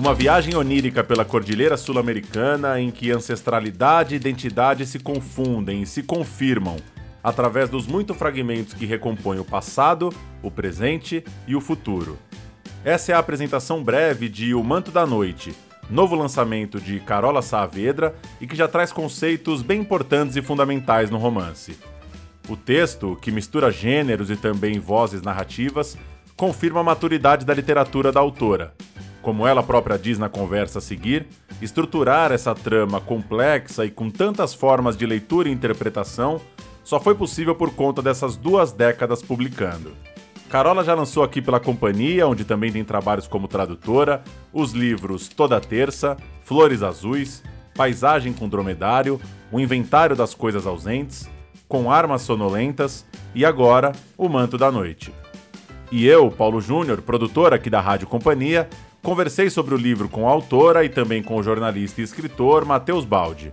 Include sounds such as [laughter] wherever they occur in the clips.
Uma viagem onírica pela cordilheira sul-americana em que ancestralidade e identidade se confundem e se confirmam através dos muitos fragmentos que recompõem o passado, o presente e o futuro. Essa é a apresentação breve de O Manto da Noite, novo lançamento de Carola Saavedra e que já traz conceitos bem importantes e fundamentais no romance. O texto, que mistura gêneros e também vozes narrativas, confirma a maturidade da literatura da autora. Como ela própria diz na conversa a seguir, estruturar essa trama complexa e com tantas formas de leitura e interpretação só foi possível por conta dessas duas décadas publicando. Carola já lançou aqui pela companhia, onde também tem trabalhos como tradutora, os livros Toda Terça, Flores Azuis, Paisagem com Dromedário, O Inventário das Coisas Ausentes, Com Armas Sonolentas e agora O Manto da Noite. E eu, Paulo Júnior, produtor aqui da Rádio Companhia, conversei sobre o livro com a autora e também com o jornalista e escritor Matheus Baldi.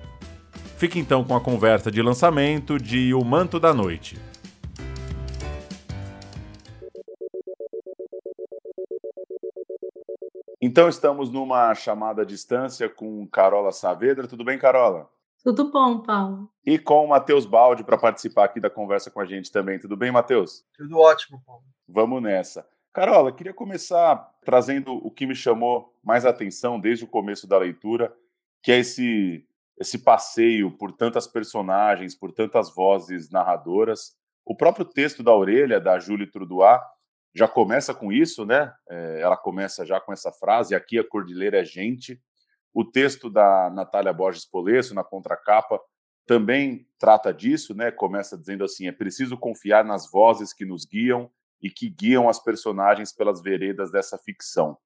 Fique então com a conversa de lançamento de O Manto da Noite. Então estamos numa chamada à distância com Carola Saavedra. Tudo bem, Carola? Tudo bom, Paulo. E com o Matheus Baldi para participar aqui da conversa com a gente também. Tudo bem, Matheus? Tudo ótimo, Paulo. Vamos nessa. Carola, queria começar trazendo o que me chamou mais atenção desde o começo da leitura, que é esse esse passeio por tantas personagens, por tantas vozes narradoras. O próprio texto da Orelha, da Julie Trudois, já começa com isso, né? É, ela começa já com essa frase: aqui a cordilheira é gente. O texto da Natália Borges Polesso, na contracapa, também trata disso, né? Começa dizendo assim: é preciso confiar nas vozes que nos guiam e que guiam as personagens pelas veredas dessa ficção.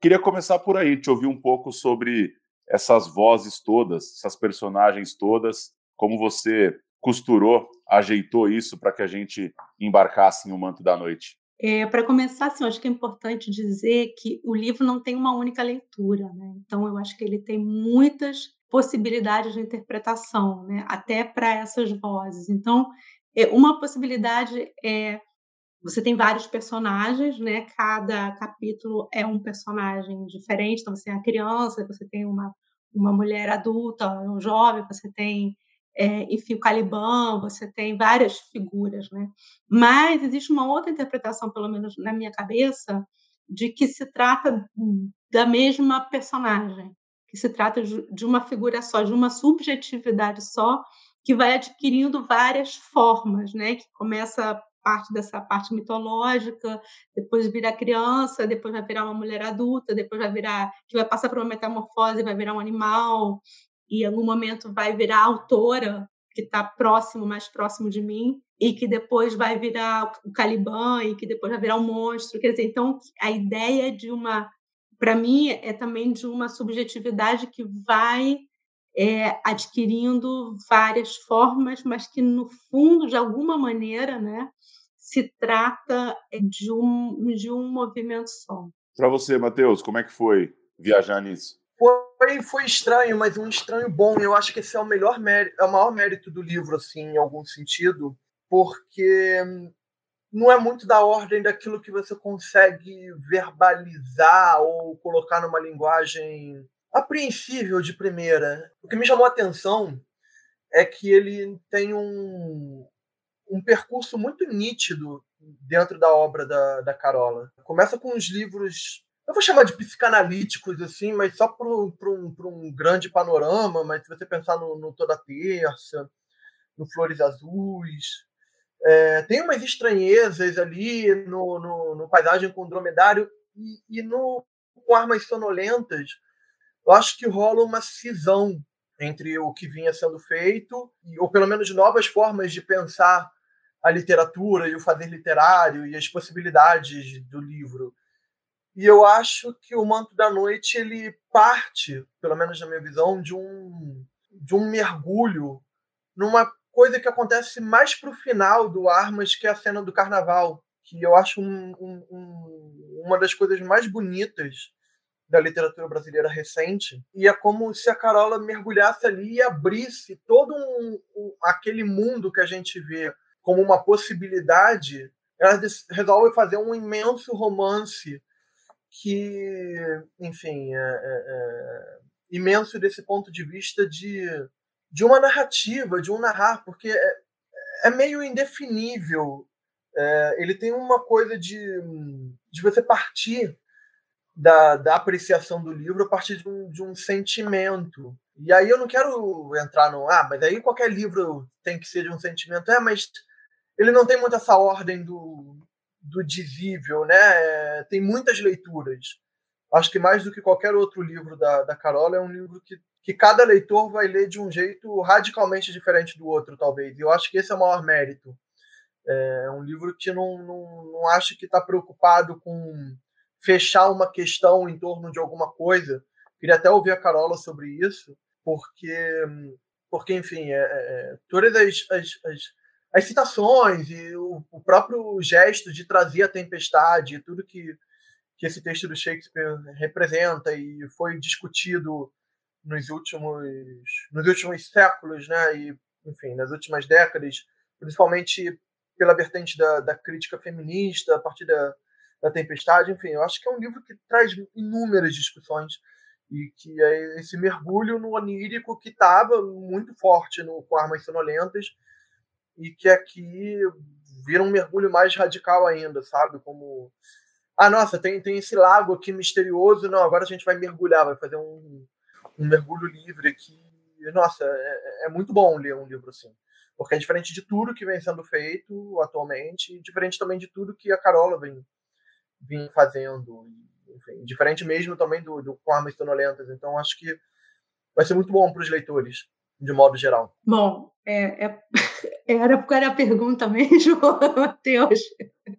Queria começar por aí, te ouvir um pouco sobre essas vozes todas, essas personagens todas, como você costurou, ajeitou isso para que a gente embarcasse em O Manto da Noite. É, para começar, assim, eu acho que é importante dizer que o livro não tem uma única leitura, né? Então, eu acho que ele tem muitas possibilidades de interpretação, né? Até para essas vozes. Então, é, uma possibilidade é você tem vários personagens, né? Cada capítulo é um personagem diferente. Então, você tem a criança, você tem uma, uma mulher adulta, um jovem, você tem é, enfim, o Caliban, você tem várias figuras, né? Mas existe uma outra interpretação, pelo menos na minha cabeça, de que se trata da mesma personagem, que se trata de uma figura só, de uma subjetividade só, que vai adquirindo várias formas, né? Que começa parte dessa parte mitológica, depois vira criança, depois vai virar uma mulher adulta, depois vai virar que vai passar por uma metamorfose, vai virar um animal, e em algum momento vai virar autora, que está próximo, mais próximo de mim, e que depois vai virar o Caliban, e que depois vai virar um monstro. Quer dizer, então, a ideia de uma. Para mim, é também de uma subjetividade que vai é, adquirindo várias formas, mas que, no fundo, de alguma maneira, né, se trata de um, de um movimento só. Para você, Matheus, como é que foi viajar nisso? Foi, foi estranho, mas um estranho bom. Eu acho que esse é o melhor mérito, é o maior mérito do livro, assim, em algum sentido, porque não é muito da ordem daquilo que você consegue verbalizar ou colocar numa linguagem apreensível de primeira. O que me chamou a atenção é que ele tem um, um percurso muito nítido dentro da obra da, da Carola. Começa com os livros eu vou chamar de psicanalíticos, assim, mas só para um, um, grande panorama, mas se você pensar no, no Toda Terça, no Flores Azuis, é, tem umas estranhezas ali no, no, no Paisagem com Dromedário e, e, no com Armas Sonolentas, eu acho que rola uma cisão entre o que vinha sendo feito, ou pelo menos novas formas de pensar a literatura e o fazer literário e as possibilidades do livro. E eu acho que o Manto da Noite ele parte, pelo menos na minha visão, de um de um mergulho numa coisa que acontece mais para o final do Armas, que é a cena do Carnaval, que eu acho um, um, um, uma das coisas mais bonitas da literatura brasileira recente. E é como se a Carola mergulhasse ali e abrisse todo aquele mundo que a gente vê como uma possibilidade. Ela resolve fazer um imenso romance que, enfim, é, é, é imenso desse ponto de vista de, de uma narrativa, de um narrar, porque é, é meio indefinível. É, ele tem uma coisa de, de você partir da, da apreciação do livro a partir de um, de um sentimento. E aí eu não quero entrar no. Ah, mas aí qualquer livro tem que ser de um sentimento. É, mas ele não tem muito essa ordem do, do dizível, né? Tem muitas leituras. Acho que mais do que qualquer outro livro da, da Carola, é um livro que, que cada leitor vai ler de um jeito radicalmente diferente do outro, talvez. E eu acho que esse é o maior mérito. É um livro que não, não, não acho que está preocupado com fechar uma questão em torno de alguma coisa. Queria até ouvir a Carola sobre isso, porque, porque enfim, é, é, todas as, as, as, as, citações e o, o, próprio gesto de trazer a tempestade, tudo que, que esse texto do Shakespeare representa e foi discutido nos últimos, nos últimos séculos, né? E, enfim, nas últimas décadas, principalmente pela vertente da, da crítica feminista, a partir da, da Tempestade, enfim, eu acho que é um livro que traz inúmeras discussões e que é esse mergulho no onírico que estava muito forte no, com Armas Sonolentas e que aqui vira um mergulho mais radical ainda, sabe? Como, ah, nossa, tem, tem esse lago aqui misterioso, não, agora a gente vai mergulhar, vai fazer um, um mergulho livre aqui. Nossa, é, é muito bom ler um livro assim porque é diferente de tudo que vem sendo feito atualmente, e diferente também de tudo que a Carola vem, vim fazendo. Enfim, diferente mesmo também do, do com armas sonolentas. Então, acho que vai ser muito bom para os leitores, de modo geral. Bom, é, é, [laughs] era, era a pergunta mesmo, [laughs] Matheus?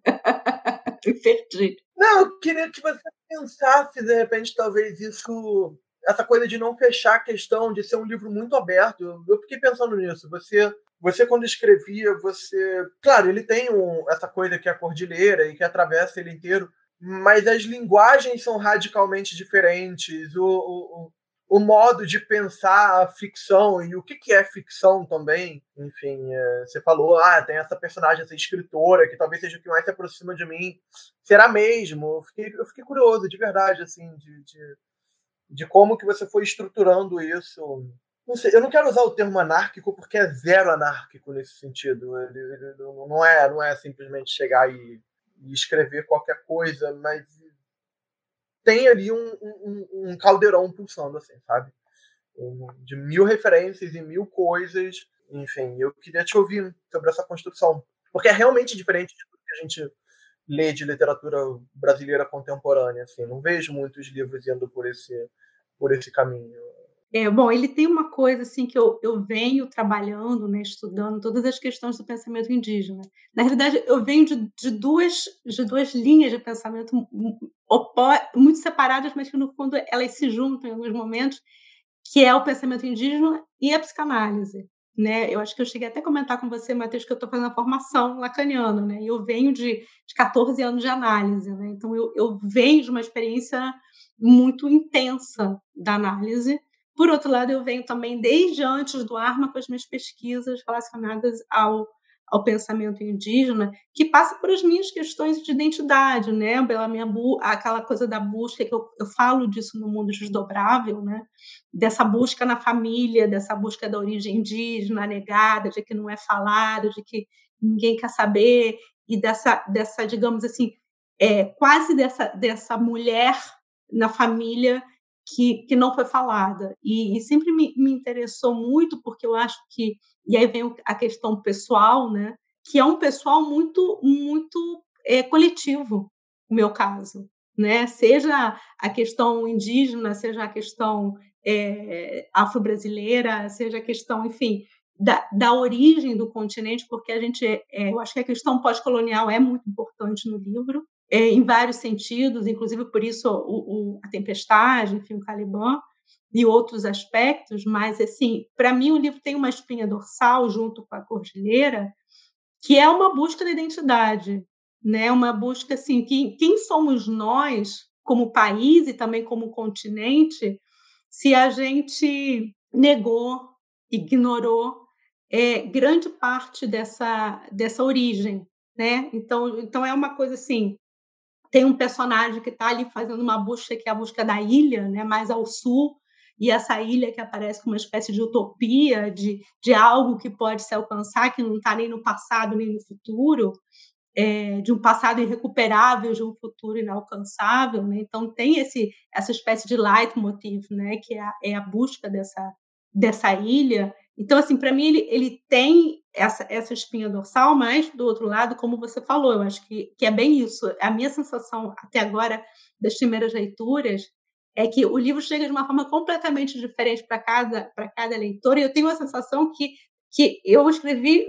[laughs] Perdi. Não, eu queria que você pensasse, de repente, talvez isso essa coisa de não fechar a questão, de ser um livro muito aberto. Eu fiquei pensando nisso. Você, você quando escrevia, você, claro, ele tem um, essa coisa que é a cordilheira e que atravessa ele inteiro, mas as linguagens são radicalmente diferentes. O, o, o modo de pensar a ficção e o que, que é ficção também. Enfim, é, você falou, ah, tem essa personagem, essa escritora, que talvez seja o que mais se aproxima de mim. Será mesmo? Eu fiquei, eu fiquei curioso, de verdade, assim, de, de de como que você foi estruturando isso. Não sei, eu não quero usar o termo anárquico porque é zero anárquico nesse sentido. Ele, ele não é, não é simplesmente chegar e, e, escrever qualquer coisa, mas tem ali um, um, um caldeirão pulsando, assim, sabe? de mil referências e mil coisas. Enfim, eu queria te ouvir sobre essa construção, porque é realmente diferente do que a gente lê de literatura brasileira contemporânea. Assim, não vejo muitos livros indo por esse por esse caminho. É, bom, ele tem uma coisa assim que eu, eu venho trabalhando, né, estudando todas as questões do pensamento indígena. Na realidade, eu venho de, de duas, de duas linhas de pensamento muito separadas, mas que no fundo elas se juntam em alguns momentos, que é o pensamento indígena e a psicanálise. Né? Eu acho que eu cheguei até a comentar com você, Matheus, que eu estou fazendo a formação lacaniana, né? E eu venho de, de 14 anos de análise, né? Então eu, eu venho de uma experiência muito intensa da análise. Por outro lado, eu venho também desde antes do Arma com as minhas pesquisas relacionadas ao, ao pensamento indígena, que passa por as minhas questões de identidade, né? Pela minha aquela coisa da busca que eu, eu falo disso no mundo desdobrável, né? Dessa busca na família, dessa busca da origem indígena negada, de que não é falado, de que ninguém quer saber e dessa dessa, digamos assim, é, quase dessa dessa mulher na família que, que não foi falada. E, e sempre me, me, interessou muito, porque eu acho que. E aí vem a questão pessoal, né? Que é um pessoal muito, muito é, coletivo, no meu caso. Né? Seja a questão indígena, seja a questão é, afro-brasileira, seja a questão, enfim, da, da, origem do continente, porque a gente, é, eu acho que a questão pós-colonial é muito importante no livro, é, em vários sentidos, inclusive por isso o, o, a tempestade, enfim, o Caliban e outros aspectos, mas assim, para mim o livro tem uma espinha dorsal junto com a cordilheira, que é uma busca da identidade, né? Uma busca assim, que, quem somos nós como país e também como continente, se a gente negou, ignorou é, grande parte dessa dessa origem, né? Então, então é uma coisa assim tem um personagem que está ali fazendo uma busca que é a busca da ilha, né, mais ao sul, e essa ilha que aparece como uma espécie de utopia, de, de algo que pode se alcançar, que não está nem no passado nem no futuro, é, de um passado irrecuperável, de um futuro inalcançável. Né? Então, tem esse, essa espécie de leitmotiv, né? que é a, é a busca dessa, dessa ilha. Então, assim, para mim, ele, ele tem essa, essa espinha dorsal, mas, do outro lado, como você falou, eu acho que, que é bem isso. A minha sensação, até agora, das primeiras leituras, é que o livro chega de uma forma completamente diferente para cada, cada leitor, e eu tenho a sensação que, que eu escrevi,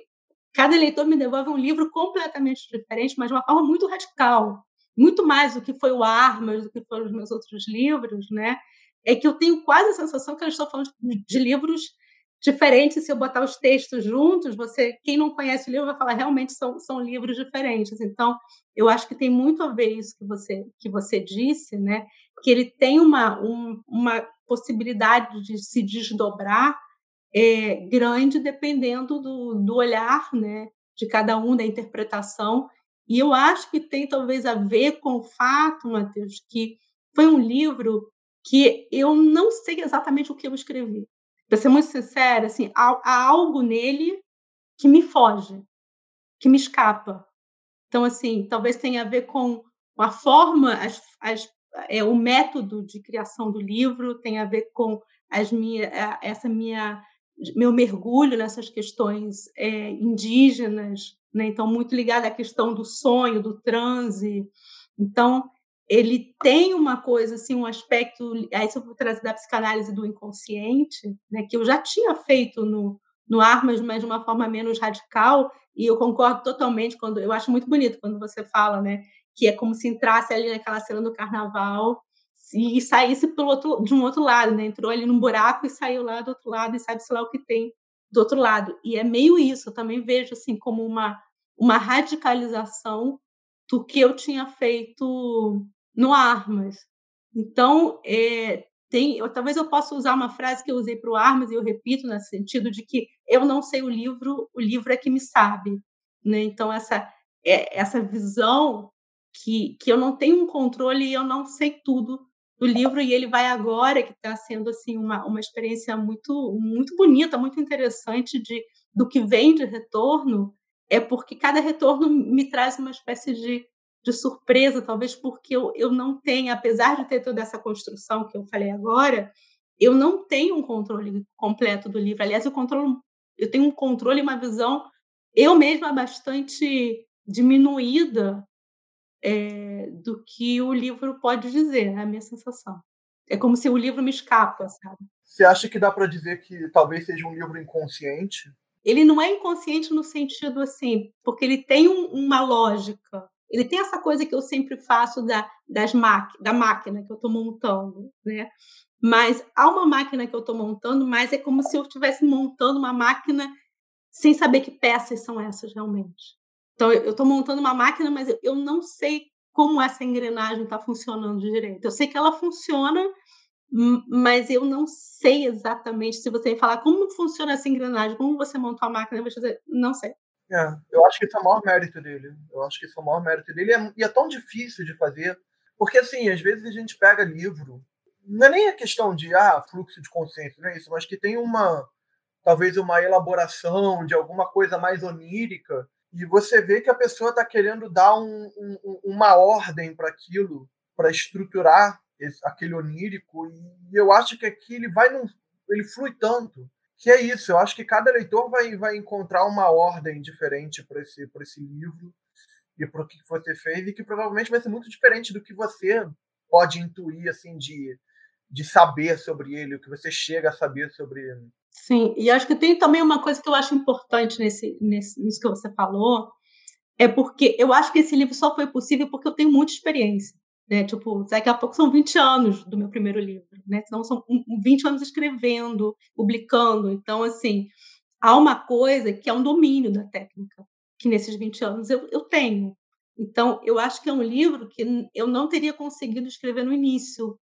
cada leitor me devolve um livro completamente diferente, mas de uma forma muito radical, muito mais do que foi o Armas, do que foram os meus outros livros, né? É que eu tenho quase a sensação que eu estou falando de livros diferentes. Se eu botar os textos juntos, você, quem não conhece o livro, vai falar realmente são, são livros diferentes. Então, eu acho que tem muito a ver isso que você que você disse, né? que ele tem uma, um, uma possibilidade de se desdobrar é, grande dependendo do, do olhar né, de cada um, da interpretação. E eu acho que tem talvez a ver com o fato, Matheus, que foi um livro que eu não sei exatamente o que eu escrevi. Para ser muito sincera, assim, há, há algo nele que me foge, que me escapa. Então, assim, talvez tenha a ver com a forma, as, as é, o método de criação do livro tem a ver com as minha, essa minha meu mergulho nessas questões é, indígenas, né? então muito ligado à questão do sonho, do transe. Então ele tem uma coisa assim, um aspecto, aí se eu vou trazer da psicanálise do inconsciente, né, que eu já tinha feito no no Armas, mas de uma forma menos radical, e eu concordo totalmente quando eu acho muito bonito quando você fala, né, que é como se entrasse ali naquela cena do carnaval e saísse pelo outro, de um outro lado, né? Entrou ali num buraco e saiu lá do outro lado e sabe-se lá o que tem do outro lado. E é meio isso, eu também vejo assim como uma, uma radicalização do que eu tinha feito no Armas. Então, é, tem, eu, talvez eu possa usar uma frase que eu usei para o Armas e eu repito nesse sentido de que eu não sei o livro, o livro é que me sabe, né? Então essa é, essa visão que, que eu não tenho um controle e eu não sei tudo do livro e ele vai agora que está sendo assim uma, uma experiência muito muito bonita muito interessante de do que vem de retorno é porque cada retorno me traz uma espécie de, de surpresa talvez porque eu, eu não tenho apesar de ter toda essa construção que eu falei agora eu não tenho um controle completo do livro aliás eu controlo eu tenho um controle uma visão eu mesma bastante diminuída é, do que o livro pode dizer, é a minha sensação. É como se o livro me escapa, sabe? Você acha que dá para dizer que talvez seja um livro inconsciente? Ele não é inconsciente no sentido assim, porque ele tem um, uma lógica. Ele tem essa coisa que eu sempre faço da, das da máquina que eu estou montando, né? Mas há uma máquina que eu estou montando, mas é como se eu estivesse montando uma máquina sem saber que peças são essas realmente. Então, eu estou montando uma máquina, mas eu não sei como essa engrenagem está funcionando direito. Eu sei que ela funciona, mas eu não sei exatamente se você falar como funciona essa engrenagem, como você montou a máquina, dizer, não sei. É, eu acho que esse é o maior mérito dele. Eu acho que esse é o maior mérito dele. É, e é tão difícil de fazer, porque, assim, às vezes a gente pega livro, não é nem a questão de ah, fluxo de consciência, não é isso, mas que tem uma, talvez uma elaboração de alguma coisa mais onírica e você vê que a pessoa está querendo dar um, um, uma ordem para aquilo, para estruturar esse, aquele onírico, e eu acho que aqui ele vai num, ele flui tanto que é isso. Eu acho que cada leitor vai, vai encontrar uma ordem diferente para esse, esse livro e para o que você fez, e que provavelmente vai ser muito diferente do que você pode intuir assim de, de saber sobre ele, o que você chega a saber sobre ele. Sim, e acho que tem também uma coisa que eu acho importante nesse, nesse, nisso que você falou, é porque eu acho que esse livro só foi possível porque eu tenho muita experiência. Né? Tipo, daqui a pouco são 20 anos do meu primeiro livro, né? Senão são 20 anos escrevendo, publicando. Então, assim, há uma coisa que é um domínio da técnica, que nesses 20 anos eu, eu tenho. Então, eu acho que é um livro que eu não teria conseguido escrever no início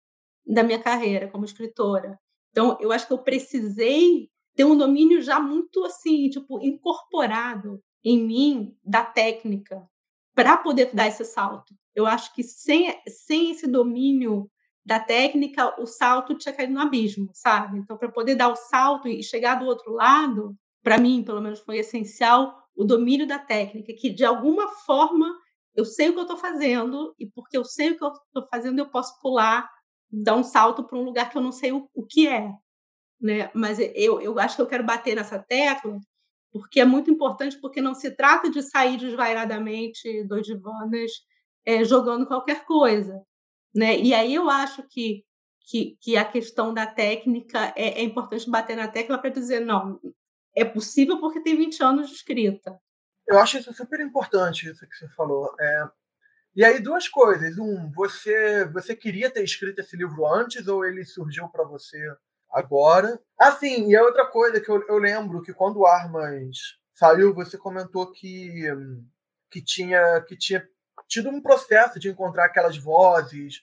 da minha carreira como escritora. Então, eu acho que eu precisei ter um domínio já muito assim, tipo, incorporado em mim da técnica para poder dar esse salto. Eu acho que sem, sem esse domínio da técnica, o salto tinha caído no abismo, sabe? Então, para poder dar o salto e chegar do outro lado, para mim, pelo menos, foi essencial o domínio da técnica, que de alguma forma eu sei o que eu estou fazendo e porque eu sei o que eu estou fazendo, eu posso pular, dar um salto para um lugar que eu não sei o, o que é, né? Mas eu, eu acho que eu quero bater nessa tecla porque é muito importante, porque não se trata de sair desvairadamente dois divanas é, jogando qualquer coisa. Né? E aí eu acho que, que, que a questão da técnica é, é importante bater na tecla para dizer, não, é possível porque tem 20 anos de escrita. Eu acho isso super importante, isso que você falou. É... E aí, duas coisas. Um, você, você queria ter escrito esse livro antes ou ele surgiu para você agora. Assim, e a outra coisa que eu, eu lembro que quando Armas saiu, você comentou que, que, tinha, que tinha tido um processo de encontrar aquelas vozes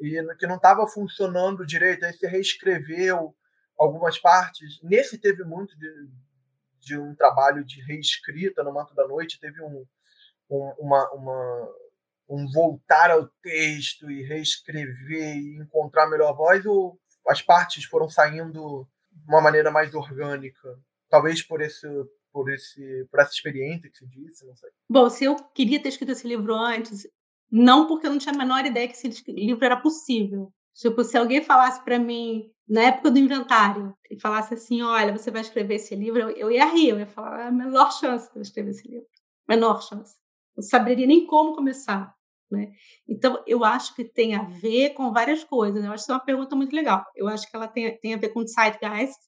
e que não estava funcionando direito. Aí você reescreveu algumas partes. Nesse teve muito de, de um trabalho de reescrita no Manto da Noite, teve um, um, uma, uma, um voltar ao texto e reescrever e encontrar a melhor voz, ou as partes foram saindo de uma maneira mais orgânica, talvez por esse por esse por essa experiência que você disse, não sei. Bom, se eu queria ter escrito esse livro antes, não porque eu não tinha a menor ideia que esse livro era possível. Tipo, se alguém falasse para mim na época do inventário e falasse assim, olha, você vai escrever esse livro, eu, ia rir, eu ia falar, é a menor chance de eu escrever esse livro, menor chance. Eu saberia nem como começar. Né? Então, eu acho que tem a ver com várias coisas. Né? Eu acho que é uma pergunta muito legal. Eu acho que ela tem, tem a ver com zeitgeist,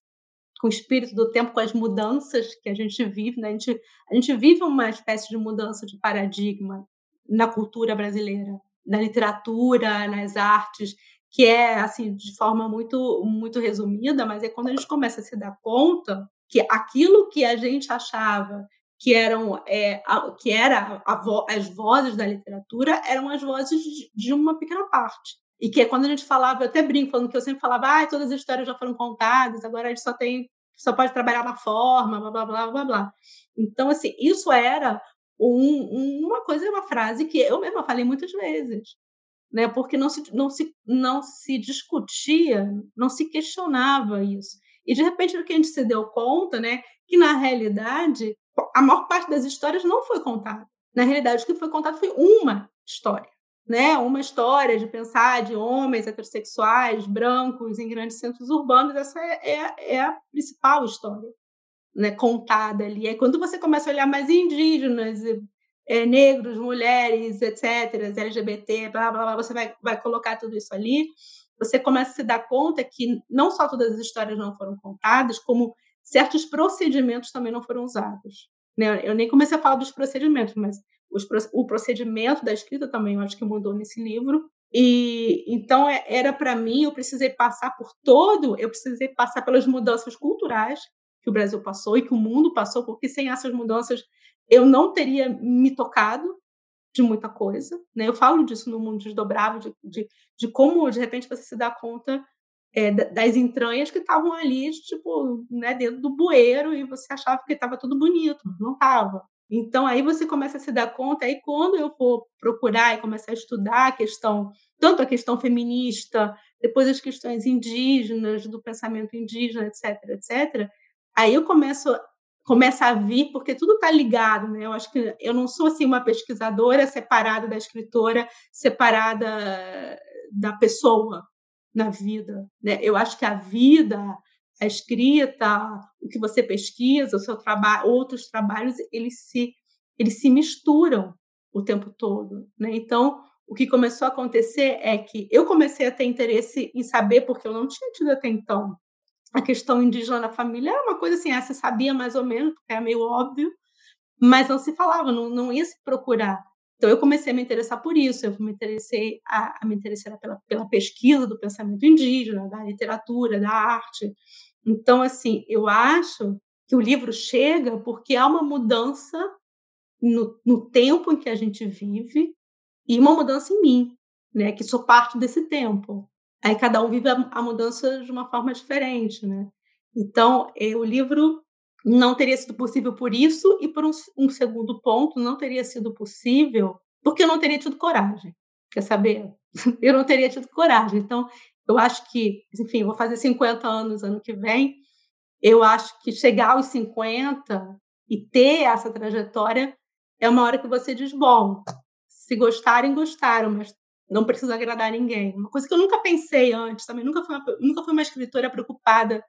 com o espírito do tempo, com as mudanças que a gente vive. Né? A, gente, a gente vive uma espécie de mudança de paradigma na cultura brasileira, na literatura, nas artes, que é assim de forma muito muito resumida, mas é quando a gente começa a se dar conta que aquilo que a gente achava que eram é, a, que era a, as vozes da literatura eram as vozes de, de, uma pequena parte e que é quando a gente falava eu até brinco falando que eu sempre falava ah, todas as histórias já foram contadas agora a gente só tem só pode trabalhar na forma blá blá blá blá blá. Então assim isso era um, uma coisa uma frase que eu mesma falei muitas vezes né porque não se não se não se discutia não se questionava isso. E de repente o que a gente se deu conta né que na realidade a maior parte das histórias não foi contada. Na realidade, o que foi contado foi uma história, né? Uma história de pensar de homens heterossexuais, brancos, em grandes centros urbanos. Essa é, é, é a principal história, né? Contada ali. É quando você começa a olhar mais indígenas, é, negros, mulheres, etc., LGBT, blá, blá, blá, você vai, vai colocar tudo isso ali. Você começa a se dar conta que não só todas as histórias não foram contadas, como certos procedimentos também não foram usados. Né? Eu nem comecei a falar dos procedimentos, mas os, o procedimento da escrita também eu acho que mudou nesse livro. E então é, era para mim, eu precisei passar por todo, eu precisei passar pelas mudanças culturais que o Brasil passou e que o mundo passou, porque sem essas mudanças eu não teria me tocado de muita coisa. Né? Eu falo disso no mundo desdobrável, de, de, de como de repente você se dá conta é, das entranhas que estavam ali, tipo, né, dentro do bueiro e você achava que estava tudo bonito, não estava. Então aí você começa a se dar conta, aí quando eu for procurar e começar a estudar a questão, tanto a questão feminista, depois as questões indígenas, do pensamento indígena, etc, etc, aí eu começo começa a vir porque tudo está ligado, né? Eu acho que eu não sou assim uma pesquisadora separada da escritora, separada da pessoa, na vida. Né? Eu acho que a vida, a escrita, o que você pesquisa, o seu trabalho, outros trabalhos, eles se, eles se misturam o tempo todo. Né? Então, o que começou a acontecer é que eu comecei a ter interesse em saber, porque eu não tinha tido até então a questão indígena na família, era uma coisa assim, ah, você sabia mais ou menos, porque é meio óbvio, mas não se falava, não, não ia se procurar. Então, eu comecei a me interessar por isso, eu me interessei a, a me interessar pela, pela pesquisa do pensamento indígena, da literatura, da arte. Então, assim, eu acho que o livro chega porque há uma mudança no, no tempo em que a gente vive e uma mudança em mim, né, que sou parte desse tempo. Aí cada um vive a, a mudança de uma forma diferente, né? Então, eh, o livro não teria sido possível por isso, e por um, um segundo ponto, não teria sido possível porque eu não teria tido coragem. quer saber? [laughs] Eu não teria tido coragem. Então, eu acho que, enfim, vou fazer 50 anos ano que vem. Eu acho que chegar aos 50 e ter essa trajetória é uma hora que você diz: bom, se gostarem, gostaram, mas não precisa agradar ninguém. Uma coisa que eu nunca pensei antes, também nunca fui uma, nunca fui uma escritora preocupada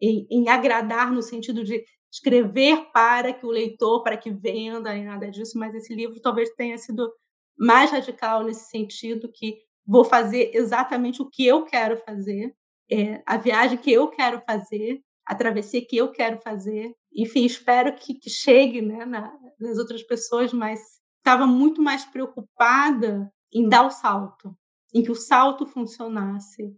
em, em agradar no sentido de escrever para que o leitor, para que venda, nem nada disso, mas esse livro talvez tenha sido mais radical nesse sentido, que vou fazer exatamente o que eu quero fazer, é, a viagem que eu quero fazer, a travessia que eu quero fazer. Enfim, espero que, que chegue né, na, nas outras pessoas, mas estava muito mais preocupada em dar o salto, em que o salto funcionasse,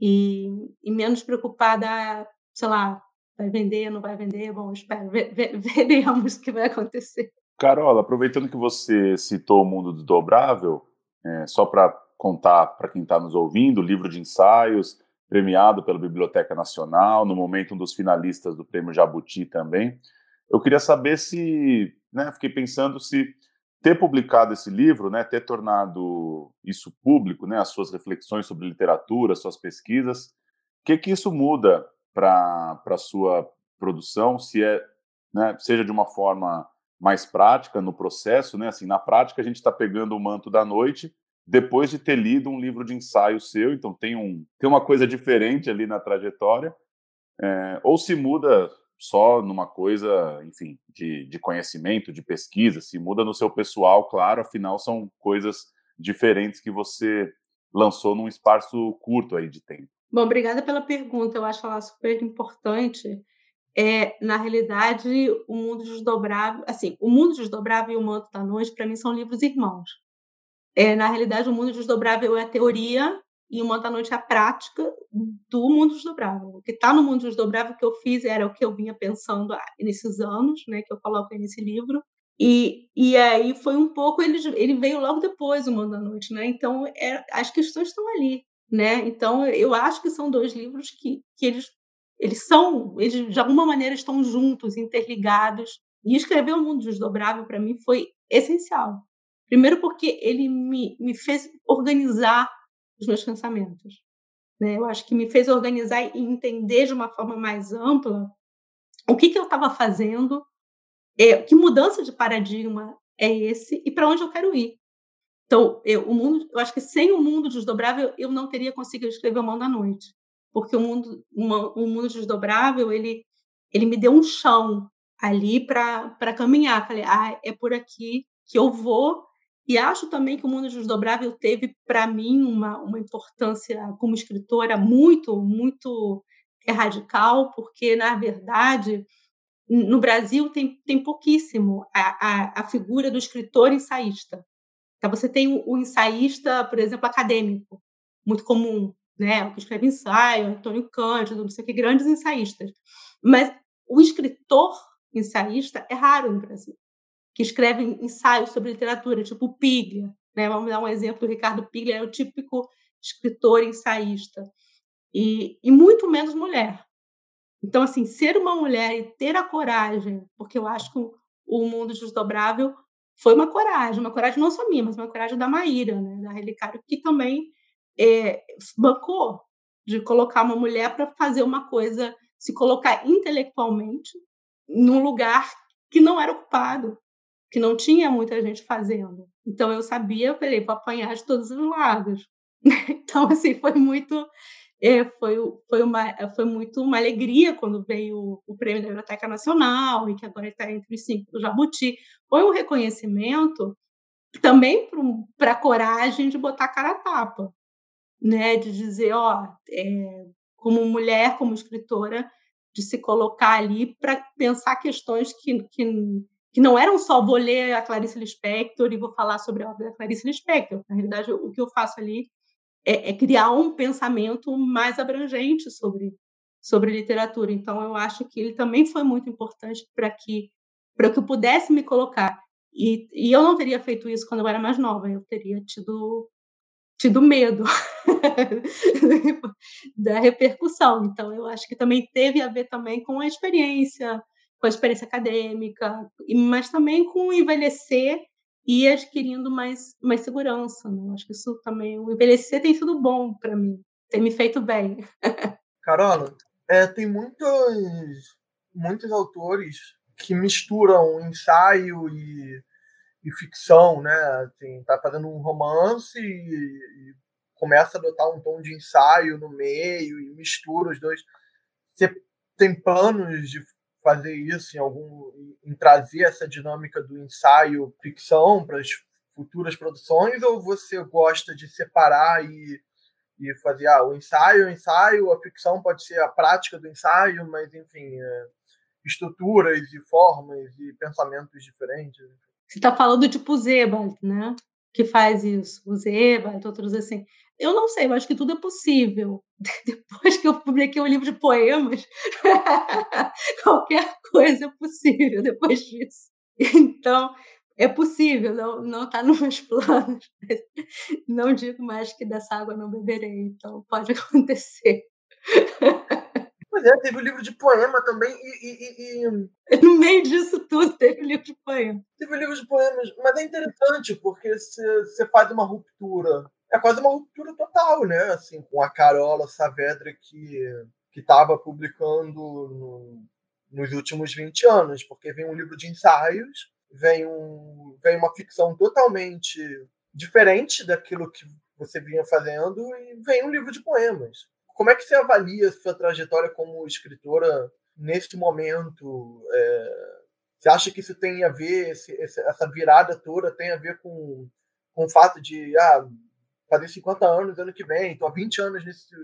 e, e menos preocupada, sei lá, vai vender, não vai vender, bom, espero, ve, ve, [laughs] veremos o que vai acontecer. Carola, aproveitando que você citou o mundo desdobrável, é, só para contar para quem está nos ouvindo, livro de ensaios, premiado pela Biblioteca Nacional, no momento um dos finalistas do Prêmio Jabuti também. Eu queria saber se, né, fiquei pensando se ter publicado esse livro, né, ter tornado isso público, né, as suas reflexões sobre literatura, suas pesquisas, o que que isso muda para a sua produção, se é, né, seja de uma forma mais prática no processo, né, assim, na prática a gente está pegando o manto da noite depois de ter lido um livro de ensaio seu, então tem, um, tem uma coisa diferente ali na trajetória, é, ou se muda só numa coisa, enfim, de, de conhecimento, de pesquisa, se muda no seu pessoal, claro, afinal são coisas diferentes que você lançou num espaço curto aí de tempo. Bom, obrigada pela pergunta, eu acho ela super importante. É, na realidade, o mundo desdobrável, assim, o mundo desdobrável e o manto da noite, para mim, são livros irmãos. É, na realidade, o mundo desdobrável é a teoria e o Noite é a prática do mundo desdobrável. O que está no mundo desdobrável que eu fiz era o que eu vinha pensando nesses anos, né, que eu coloco nesse livro. E, e aí foi um pouco, ele, ele veio logo depois do Mundo da Noite, né? Então, é, as questões estão ali, né? Então, eu acho que são dois livros que, que eles, eles são, eles de alguma maneira estão juntos, interligados. E escrever o Mundo Desdobrável, para mim, foi essencial. Primeiro porque ele me, me fez organizar os meus pensamentos. Né? Eu acho que me fez organizar e entender de uma forma mais ampla o que, que eu estava fazendo, é, que mudança de paradigma é esse e para onde eu quero ir. Então, eu, o mundo, eu acho que sem o mundo desdobrável eu não teria conseguido escrever o Mão da Noite, porque o mundo, uma, o mundo desdobrável ele, ele me deu um chão ali para caminhar. Falei, ah, é por aqui que eu vou e acho também que o Mundo Desdobrável teve, para mim, uma, uma importância como escritora muito, muito radical, porque, na verdade, no Brasil tem, tem pouquíssimo a, a, a figura do escritor ensaísta. Então, você tem o, o, ensaísta, por exemplo, acadêmico, muito comum, né? o que escreve ensaio, Antônio Cândido, não sei o que, grandes ensaístas. Mas o escritor ensaísta é raro no Brasil que escrevem ensaios sobre literatura, tipo Piglia. Né? Vamos dar um exemplo: o Ricardo Piglia é o típico escritor ensaísta. E, e muito menos mulher. Então, assim, ser uma mulher e ter a coragem, porque eu acho que o mundo desdobrável foi uma coragem, uma coragem não só minha, mas uma coragem da Maíra, né, da Relicário, que também é, bancou de colocar uma mulher para fazer uma coisa, se colocar intelectualmente num lugar que não era ocupado que não tinha muita gente fazendo. Então eu sabia, eu falei, vou apanhar de todos os lados. [laughs] então assim foi muito é, foi, foi, uma, foi muito uma alegria quando veio o prêmio da Biblioteca Nacional e que agora está entre os cinco do Jabuti. Foi um reconhecimento também para a coragem de botar a cara a tapa, né? de dizer, ó, é, como mulher, como escritora, de se colocar ali para pensar questões que, que que não eram só vou ler a Clarice Lispector e vou falar sobre a obra da Clarice Lispector. Na realidade, o que eu faço ali é, é criar um pensamento mais abrangente sobre sobre literatura. Então, eu acho que ele também foi muito importante para que para que eu pudesse me colocar. E, e eu não teria feito isso quando eu era mais nova. Eu teria tido tido medo [laughs] da repercussão. Então, eu acho que também teve a ver também com a experiência com a experiência acadêmica, mas também com envelhecer e adquirindo mais, mais segurança. Né? Acho que isso também, o envelhecer tem sido bom para mim, tem me feito bem. Carola, é, tem muitos, muitos autores que misturam ensaio e, e ficção, né? Assim, tá fazendo um romance e, e, começa a adotar um tom de ensaio no meio e mistura os dois. Você tem planos de fazer isso em algum em trazer essa dinâmica do ensaio ficção para as futuras produções ou você gosta de separar e, e fazer ah, o ensaio o ensaio a ficção pode ser a prática do ensaio mas enfim é, estruturas e formas e pensamentos diferentes? Você está falando tipo Zeba né? Que faz isso o Zeba outros assim eu não sei, eu acho que tudo é possível. [laughs] Depois que eu publiquei um livro de poemas, [laughs] qualquer coisa é possível depois disso. Então, é possível, não está nos meus planos. Não digo mais que dessa água não beberei, então pode [laughs] acontecer. Pois é, teve o um livro de poema também e, e, e, No meio disso tudo teve o um livro de poema. Teve o um livro de poemas, mas é interessante porque você faz uma ruptura é quase uma ruptura total, né? Assim, com a Carola Saavedra que que estava publicando no, nos últimos 20 anos, porque vem um livro de ensaios, vem, um, vem uma ficção totalmente diferente daquilo que você vinha fazendo e vem um livro de poemas. Como é que você avalia a sua trajetória como escritora neste momento? É, você acha que isso tem a ver, esse, essa virada toda tem a ver com, com o fato de ah, fazer 50 anos ano que vem, estou há 20 anos nesse,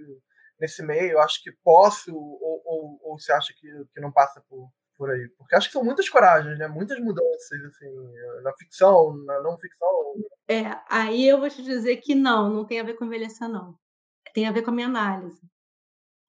nesse meio, acho que posso, ou, ou, ou você acha que, que não passa por, por aí? Porque acho que são muitas coragens, né? muitas mudanças, assim, na ficção, na não ficção. É, aí eu vou te dizer que não, não tem a ver com envelhecer, não. Tem a ver com a minha análise.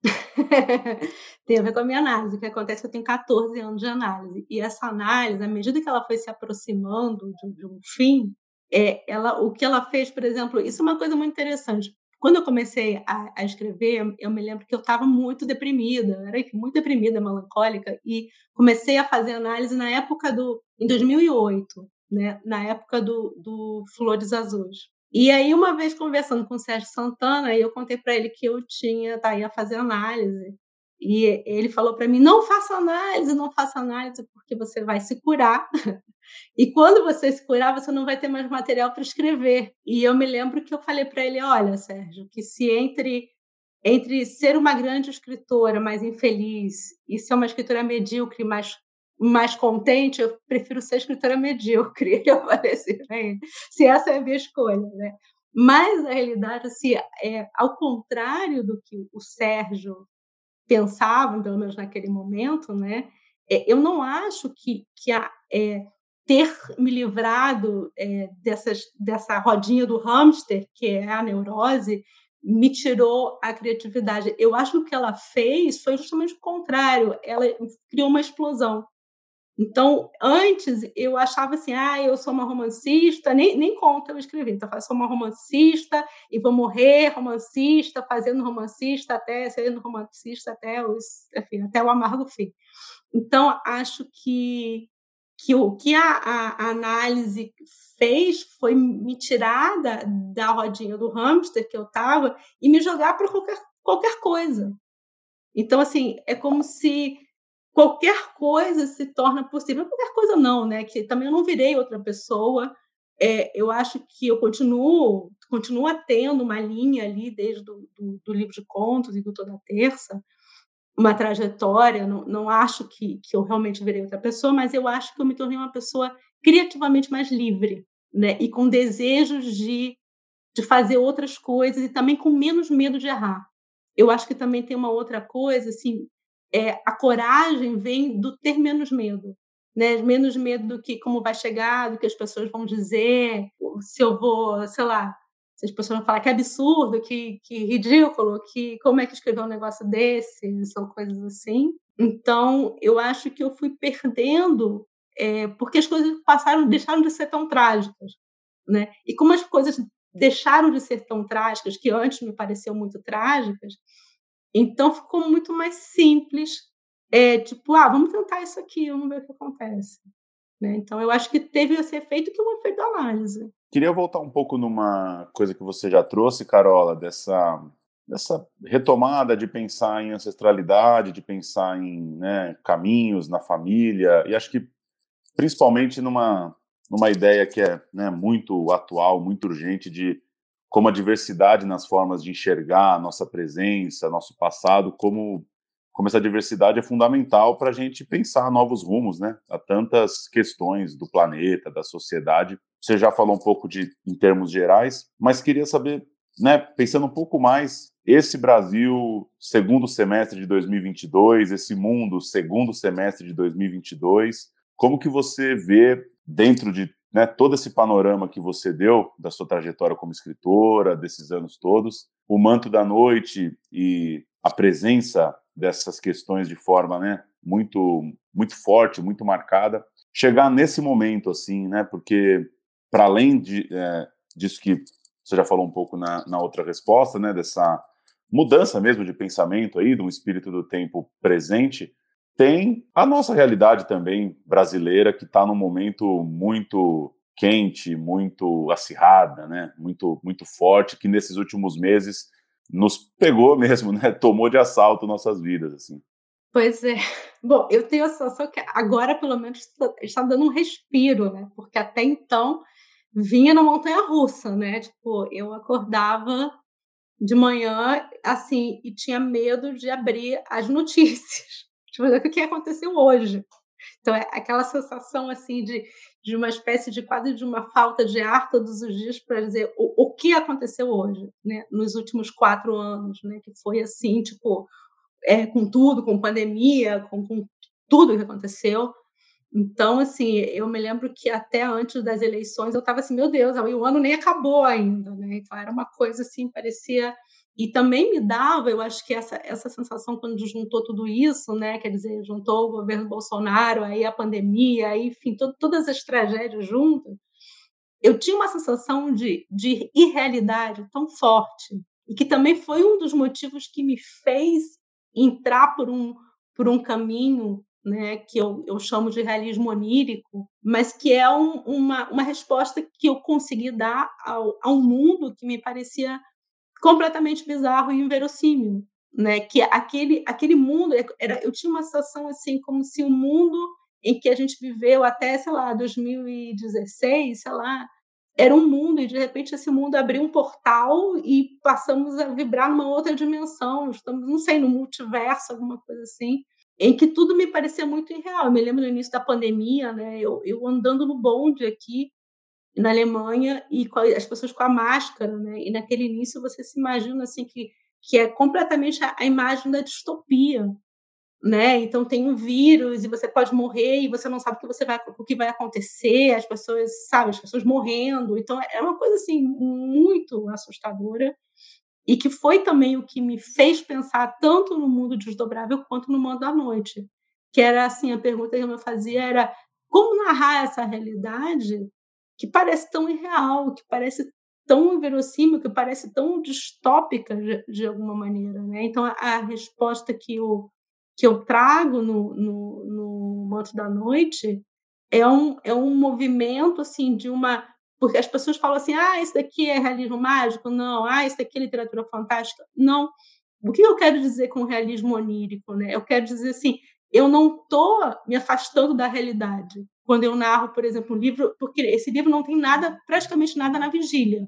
[laughs] tem a ver com a minha análise. O que acontece é que eu tenho 14 anos de análise. E essa análise, à medida que ela foi se aproximando de, de um fim, é, ela, o que ela fez, por exemplo, isso é uma coisa muito interessante. Quando eu comecei a, a escrever, eu me lembro que eu estava muito deprimida, era muito deprimida, melancólica, e comecei a fazer análise na época do, em 2008, né, na época do, do Flores Azuis. E aí, uma vez conversando com o Sérgio Santana, eu contei para ele que eu tinha, tá, ia fazer análise. E ele falou para mim: não faça análise, não faça análise, porque você vai se curar e quando você se curar, você não vai ter mais material para escrever. E eu me lembro que eu falei para ele: olha, Sérgio, que se entre entre ser uma grande escritora, mais infeliz, e ser uma escritora medíocre, mais mais contente, eu prefiro ser escritora medíocre. [laughs] Eu falei assim, né? se essa é a minha escolha, né? Mas a realidade, assim, é ao contrário do que o Sérgio pensava, pelo menos naquele momento, né? É, eu não acho que, que a, é, ter me livrado é, dessas, dessa rodinha do hamster, que é a neurose, me tirou a criatividade. Eu acho que o que ela fez foi justamente o contrário, ela criou uma explosão. Então, antes eu achava assim, ah, eu sou uma romancista, nem, nem conta eu escrevi, então eu sou uma romancista e vou morrer romancista, fazendo romancista até, sendo romancista até, os, enfim, até o amargo fim. Então, acho que que o que a, a, análise fez foi me tirar da, da rodinha do hamster que eu estava e me jogar para qualquer, qualquer coisa. Então, assim, é como se qualquer coisa se torna possível. Qualquer coisa não, né? Que também eu não virei outra pessoa. É, eu acho que eu continuo, continuo tendo uma linha ali desde do, do, do livro de contos e do Toda Terça, uma trajetória, não, não acho que, que eu realmente virei outra pessoa, mas eu acho que eu me tornei uma pessoa criativamente mais livre, né? E com desejos de, de fazer outras coisas e também com menos medo de errar. Eu acho que também tem uma outra coisa, assim, é, a coragem vem do ter menos medo, né? Menos medo do que como vai chegar, do que as pessoas vão dizer, se eu vou, sei lá, se as pessoas vão falar que absurdo, que, que ridículo, que como é que escreveu um negócio desse, são coisas assim. Então, eu acho que eu fui perdendo, é, porque as coisas passaram, deixaram de ser tão trágicas, né? E como as coisas deixaram de ser tão trágicas, que antes me pareciam muito trágicas, então ficou muito mais simples, é, tipo, ah, vamos tentar isso aqui, vamos ver o que acontece. Né? Então, eu acho que teve esse efeito que é um efeito da análise. Queria voltar um pouco numa coisa que você já trouxe, Carola, dessa, dessa retomada de pensar em ancestralidade, de pensar em né, caminhos na família, e acho que principalmente numa, numa ideia que é né, muito atual, muito urgente, de como a diversidade nas formas de enxergar a nossa presença, nosso passado, como como essa diversidade é fundamental para a gente pensar novos rumos, né? A tantas questões do planeta, da sociedade. Você já falou um pouco de em termos gerais, mas queria saber, né? Pensando um pouco mais, esse Brasil segundo semestre de 2022, esse mundo segundo semestre de 2022, como que você vê dentro de né, todo esse panorama que você deu da sua trajetória como escritora, desses anos todos, o manto da noite e a presença dessas questões de forma né, muito, muito forte, muito marcada. Chegar nesse momento, assim, né, porque para além de, é, disso que você já falou um pouco na, na outra resposta, né, dessa mudança mesmo de pensamento aí, de um espírito do tempo presente, tem a nossa realidade também brasileira, que está num momento muito quente, muito acirrada, né? muito, muito forte, que nesses últimos meses nos pegou [laughs] mesmo, né? Tomou de assalto nossas vidas, assim. Pois é. Bom, eu tenho a sensação que agora, pelo menos, está dando um respiro, né? Porque até então vinha na montanha-russa, né? Tipo, eu acordava de manhã, assim, e tinha medo de abrir as [laughs] notícias. Tipo, o que aconteceu hoje? Então, é aquela sensação, assim, de, de uma espécie de quase de uma falta de ar todos os dias para dizer o, o que aconteceu hoje, né? Nos últimos quatro anos, né? Que foi assim, tipo, é, com tudo, com pandemia, com, com tudo que aconteceu. Então, assim, eu me lembro que até antes das eleições eu estava assim, meu Deus, o ano nem acabou ainda, né? Então era uma coisa assim, parecia e também me dava, eu acho que essa, essa sensação quando juntou tudo isso, né? Quer dizer, juntou o governo Bolsonaro, aí a pandemia, aí, enfim, to, todas as tragédias juntas, eu tinha uma sensação de, de irrealidade tão forte, e que também foi um dos motivos que me fez entrar por um, por um caminho né, que eu, eu chamo de realismo onírico, mas que é um, uma, uma resposta que eu consegui dar ao, ao mundo que me parecia completamente bizarro e inverossímil, né? Que aquele aquele mundo é, era, eu tinha uma sensação assim como se o mundo em que a gente viveu até sei lá 2016, sei lá, era um mundo e de repente esse mundo abriu um portal e passamos a vibrar numa outra dimensão, estamos não sei no multiverso alguma coisa assim em que tudo me parecia muito irreal. Eu me lembro no início da pandemia, né? Eu, eu andando no bonde aqui na Alemanha e as pessoas com a máscara, né? E naquele início você se imagina assim que que é completamente a, a imagem da distopia, né? Então tem um vírus e você pode morrer e você não sabe o que você vai o que vai acontecer, as pessoas, sabe, as pessoas morrendo. Então é uma coisa assim muito assustadora e que foi também o que me fez pensar tanto no mundo desdobrável quanto no mundo da noite, que era assim a pergunta que eu me fazia era como narrar essa realidade que parece tão irreal, que parece tão inverossímil, que parece tão distópica de, de alguma maneira. Né? Então, a, a, resposta que eu, que eu trago no, no, no Manto da Noite é um, é um movimento assim de uma porque as pessoas falam assim ah isso daqui é realismo mágico não ah isso daqui é literatura fantástica não o que eu quero dizer com realismo onírico né eu quero dizer assim eu não estou me afastando da realidade quando eu narro, por exemplo, um livro, porque esse livro não tem nada, praticamente nada na vigília,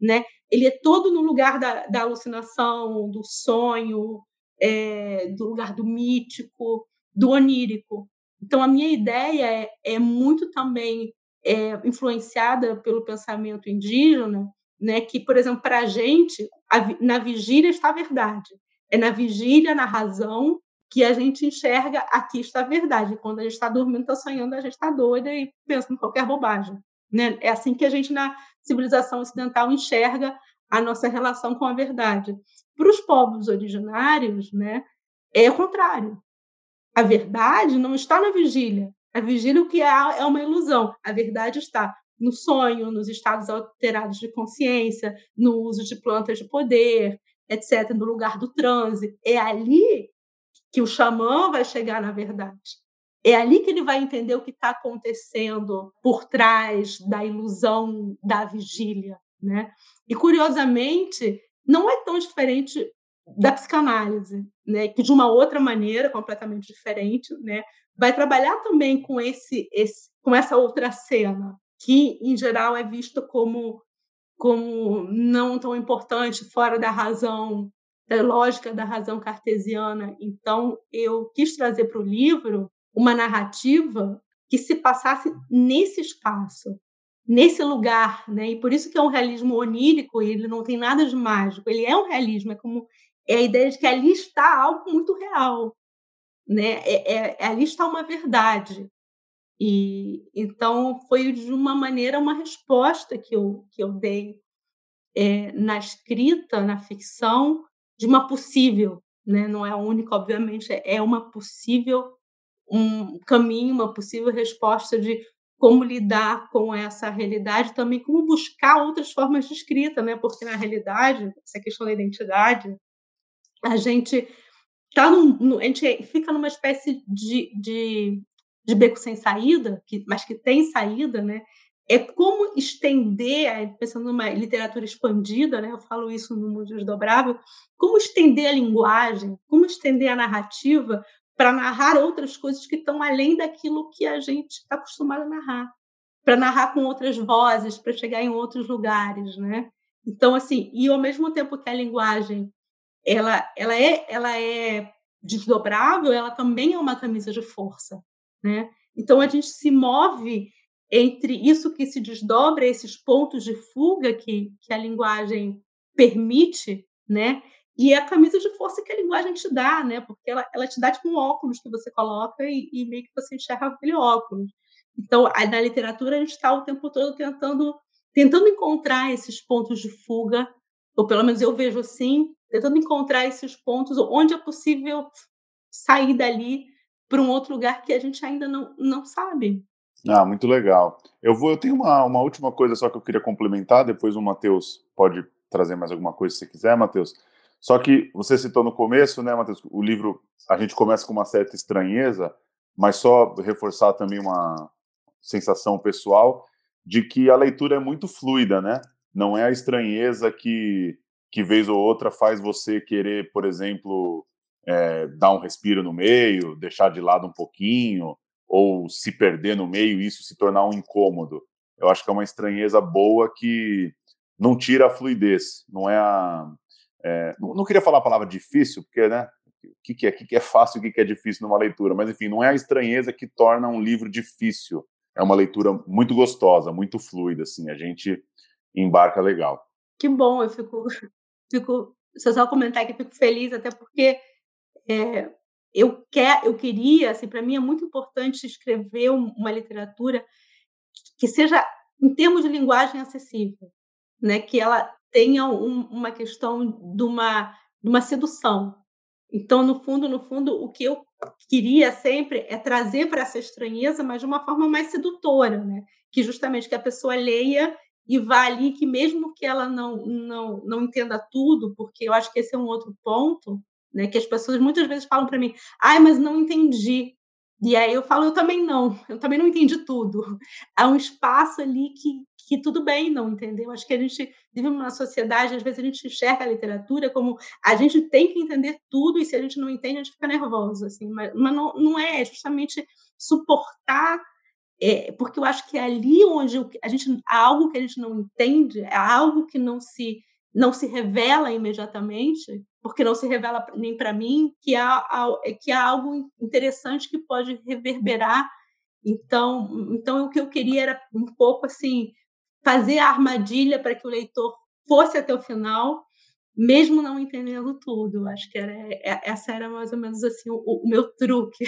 né? Ele é todo no lugar da, da alucinação, do sonho, é, do lugar do mítico, do onírico. Então, a minha ideia é, é muito também é, influenciada pelo pensamento indígena, né? Que, por exemplo, para a gente, na vigília está a verdade. É na vigília, na razão, que a gente enxerga aqui está a verdade. Quando a gente está dormindo, está sonhando, a gente está doida e pensa em qualquer bobagem. Né? É assim que a gente, na civilização ocidental, enxerga a nossa relação com a verdade. Para os povos originários, né, é o contrário. A verdade não está na vigília. A vigília o que é, é uma ilusão. A verdade está no sonho, nos estados alterados de consciência, no uso de plantas de poder, etc., no lugar do transe. É ali que o xamã vai chegar na verdade. é ali que ele vai entender o que está acontecendo por trás da ilusão da vigília, né? E curiosamente não é tão diferente da psicanálise, né? Que de uma outra maneira completamente diferente, né? Vai trabalhar também com esse, esse com essa outra cena que em geral é vista como como não tão importante, fora da razão, da lógica da razão cartesiana. Então, eu quis trazer para o livro uma narrativa que se passasse nesse espaço, nesse lugar, né? E por isso que é um realismo onírico, ele não tem nada de mágico, ele é um realismo, é como é a ideia de que ali está algo muito real, né? É, é, ali está uma verdade. E então foi de uma maneira uma resposta que eu que eu dei é, na escrita, na ficção, de uma possível, né? Não é a única, obviamente, é uma possível um caminho, uma possível resposta de como lidar com essa realidade, também como buscar outras formas de escrita, né? Porque na realidade, essa questão da identidade, a gente tá num, a gente fica numa espécie de, de, de beco sem saída, que, mas que tem saída, né? É como estender, pensando numa literatura expandida, né? Eu falo isso no Mundo Desdobrável, como estender a linguagem, como estender a narrativa para narrar outras coisas que estão além daquilo que a gente está acostumado a narrar, para narrar com outras vozes, para chegar em outros lugares, né? Então, assim, e ao mesmo tempo que a linguagem ela, ela é, ela é desdobrável, ela também é uma camisa de força, né? Então a gente se move entre isso que se desdobra, esses pontos de fuga que, que a linguagem permite, né? E a camisa de força que a linguagem te dá, né? Porque ela, ela te dá tipo um óculos que você coloca e, e meio que você enxerga aquele óculos. Então, na literatura, a gente está o tempo todo tentando, tentando encontrar esses pontos de fuga, ou pelo menos eu vejo assim, tentando encontrar esses pontos onde é possível sair dali para um outro lugar que a gente ainda não, não sabe. Ah, muito legal. Eu vou, eu tenho uma, uma última coisa só que eu queria complementar, depois o Matheus pode trazer mais alguma coisa se quiser, Matheus. Só que você citou no começo, né, Matheus, o livro, a gente começa com uma certa estranheza, mas só reforçar também uma sensação pessoal de que a leitura é muito fluida, né? Não é a estranheza que, que vez ou outra faz você querer, por exemplo, é, dar um respiro no meio, deixar de lado um pouquinho, ou se perder no meio e isso se tornar um incômodo. Eu acho que é uma estranheza boa que não tira a fluidez, não é a, é, não, queria falar a palavra difícil, porque, né? O que, que, é, que, que é fácil o que, que é difícil numa leitura, mas enfim, não é a estranheza que torna um livro difícil. É uma leitura muito gostosa, muito fluida, assim, a gente embarca legal. Que bom, eu fico, fico se só comentar que eu fico feliz, até porque é, eu, quer, eu queria, assim, para mim é muito importante escrever uma literatura que seja, em termos de linguagem, acessível, né? que ela tenha um, uma questão de uma, de uma sedução. Então, no fundo, no fundo, o que eu queria sempre é trazer para essa estranheza, mas de uma forma mais sedutora, né? Que justamente que a pessoa leia e vá ali, que mesmo que ela não, não, não entenda tudo, porque eu acho que esse é um outro ponto, né? Que as pessoas muitas vezes falam para mim, ai, mas não entendi. E aí eu falo, eu também não, eu também não entendi tudo. Há [laughs] um espaço ali que, que tudo bem não entender. Eu acho que a gente vive numa sociedade, às vezes a gente enxerga a literatura como a gente tem que entender tudo e se a gente não entende, a gente fica nervoso, assim. Mas, mas não, não é, é justamente suportar, é, porque eu acho que é ali onde a gente há algo que a gente não entende, é algo que não se não se revela imediatamente, porque não se revela nem para mim, que há, que há algo interessante que pode reverberar. Então, então o que eu queria era um pouco assim fazer a armadilha para que o leitor fosse até o final, mesmo não entendendo tudo. Acho que era, é, essa era mais ou menos assim o, o meu truque.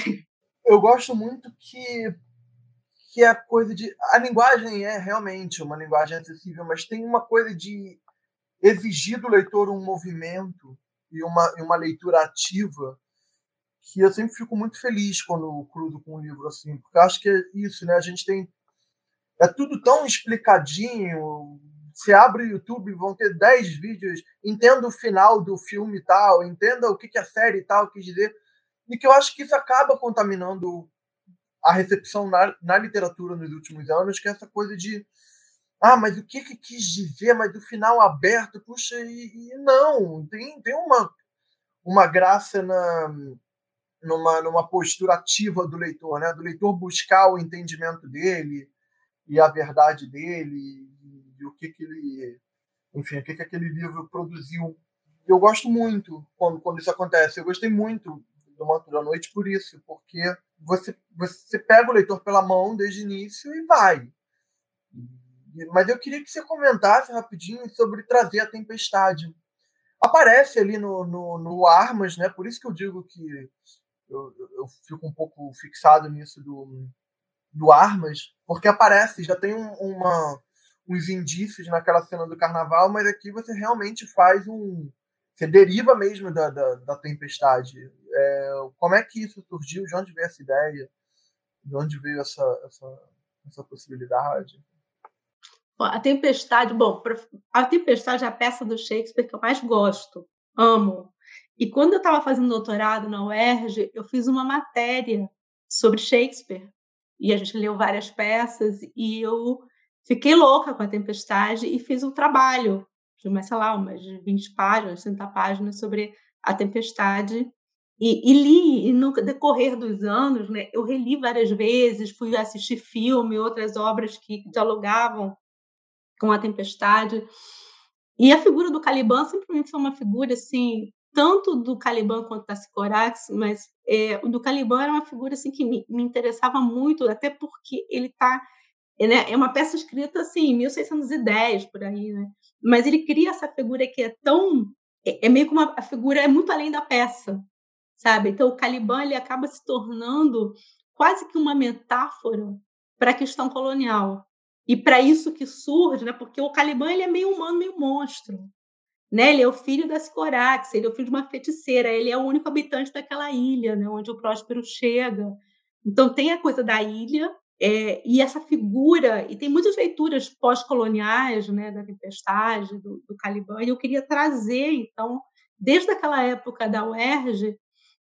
Eu gosto muito que que é a coisa de a linguagem é realmente uma linguagem acessível, mas tem uma coisa de exigir do leitor um movimento e uma, e uma leitura ativa que eu sempre fico muito feliz quando cruzo com um livro assim, porque acho que é isso, né? A gente tem é tudo tão explicadinho. Você abre o YouTube, vão ter 10 vídeos, entenda o final do filme tal, entenda o que, que a série tal quis dizer. E que eu acho que isso acaba contaminando a recepção na, na literatura nos últimos anos, que é essa coisa de ah, mas o que que quis dizer? Mas o final aberto, puxa, e, e não, tem, tem uma, uma graça na, numa, numa postura ativa do leitor, né? Do leitor buscar o entendimento dele e a verdade dele e, e o que que ele, enfim, o que que aquele livro produziu. Eu gosto muito quando, quando isso acontece. Eu gostei muito do Manto da Noite por isso, porque você, você pega o leitor pela mão desde o início e vai. Mas eu queria que você comentasse rapidinho sobre trazer a tempestade. Aparece ali no, no, no Armas, né? Por isso que eu digo que eu, eu fico um pouco fixado nisso do, do Armas, porque aparece, já tem um, uma, uns indícios naquela cena do carnaval, mas aqui você realmente faz um. Você deriva mesmo da, da, da tempestade. É, como é que isso surgiu? De onde veio essa ideia? De onde veio essa, essa, essa possibilidade? A Tempestade, bom, a Tempestade é a peça do Shakespeare que eu mais gosto, amo. E quando eu estava fazendo doutorado na UERJ, eu fiz uma matéria sobre Shakespeare. E a gente leu várias peças e eu fiquei louca com a Tempestade e fiz um trabalho de, mais, sei lá, umas 20 páginas, 30 páginas sobre a Tempestade. E, e, li, e no decorrer dos anos, né, eu reli várias vezes, fui assistir filme, outras obras que dialogavam com a tempestade. E a figura do Caliban simplesmente foi uma figura assim, tanto do Caliban quanto da Sicorax, mas é, o do Caliban era uma figura assim que me, me interessava muito, até porque ele está né, é uma peça escrita assim em 1610 por aí, né? Mas ele cria essa figura que é tão é, é meio como uma a figura é muito além da peça, sabe? Então o Caliban ele acaba se tornando quase que uma metáfora para a questão colonial, e para isso que surge, né? Porque o Caliban ele é meio humano, meio monstro. Né? Ele é o filho da Sicorax, ele é o filho de uma feiticeira, ele é o único habitante daquela ilha, né? onde o Próspero chega. Então tem a coisa da ilha é, e essa figura, e tem muitas leituras pós-coloniais né, da Tempestade, do, do Caliban, e eu queria trazer, então, desde aquela época da UERJ,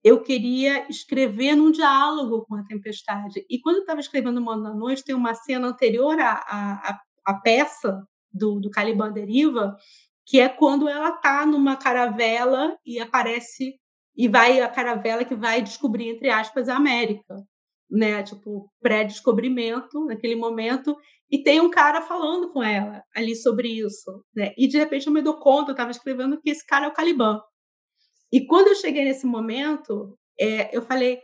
eu queria escrever num diálogo com a tempestade. E quando eu estava escrevendo Mano da Noite, tem uma cena anterior à, à, à peça do, do Caliban Deriva, que é quando ela está numa caravela e aparece e vai a caravela que vai descobrir entre aspas a América, né? Tipo pré-descobrimento naquele momento e tem um cara falando com ela ali sobre isso, né? E de repente eu me dou conta, eu estava escrevendo que esse cara é o Caliban. E quando eu cheguei nesse momento, é, eu falei,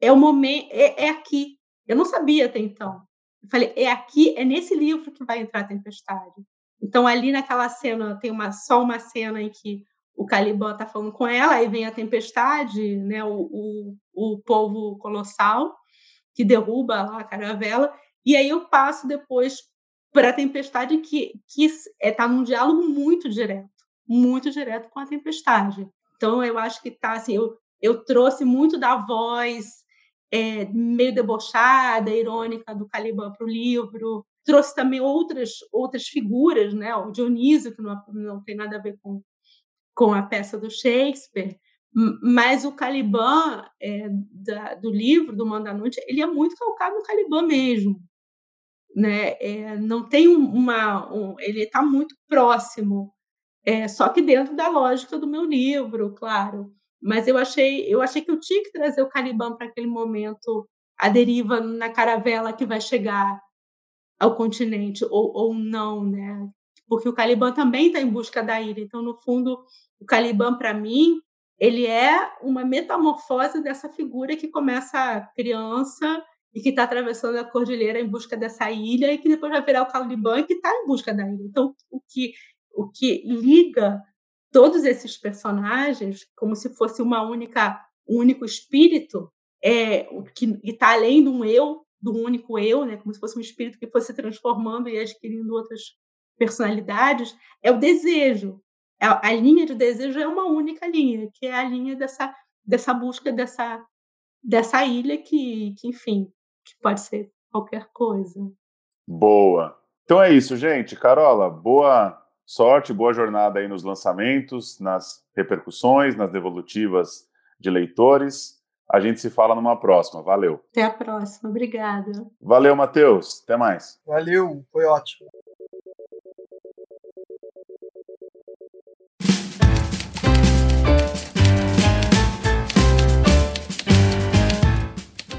é o momento, é, é, aqui. Eu não sabia até então. Eu falei, é aqui, é nesse livro que vai entrar a tempestade. Então ali naquela cena tem uma só uma cena em que o Caliban está falando com ela, aí vem a tempestade, né, o, o, o povo colossal que derruba lá a caravela, e aí eu passo depois para a tempestade que que está é, tá num diálogo muito direto, muito direto com a tempestade. Então, eu acho que tá assim, eu, eu trouxe muito da voz é, meio debochada, irônica do Caliban para o livro. Trouxe também outras outras figuras, né? O Dionísio, que não, não tem nada a ver com, com a peça do Shakespeare, mas o Caliban é, da, do livro, do Mandanute, ele é muito calcado no Caliban mesmo. Né? É, não tem uma. Um, ele está muito próximo é, só que dentro da lógica do meu livro, claro. Mas eu achei, eu achei que eu tinha que trazer o Caliban para aquele momento, a deriva na caravela que vai chegar ao continente, ou, ou não, né? Porque o Caliban também está em busca da ilha. Então, no fundo, o Caliban, para mim, ele é uma metamorfose dessa figura que começa criança e que está atravessando a cordilheira em busca dessa ilha e que depois vai virar o Caliban que está em busca da ilha. Então, o que o que liga todos esses personagens como se fosse uma única um único espírito é o que está além de um eu do único eu né como se fosse um espírito que fosse se transformando e adquirindo outras personalidades é o desejo. A, é, a linha de desejo é uma única linha que é a linha dessa dessa busca dessa dessa ilha que, que enfim que pode ser qualquer coisa. Boa. Então é isso gente. Carola boa Sorte, boa jornada aí nos lançamentos, nas repercussões, nas devolutivas de leitores. A gente se fala numa próxima. Valeu. Até a próxima. Obrigada. Valeu, Matheus. Até mais. Valeu. Foi ótimo.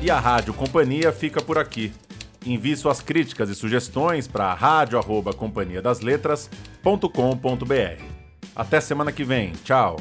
E a Rádio Companhia fica por aqui. Envie suas críticas e sugestões para rádio@companhiadasletras.com.br. Até semana que vem. Tchau.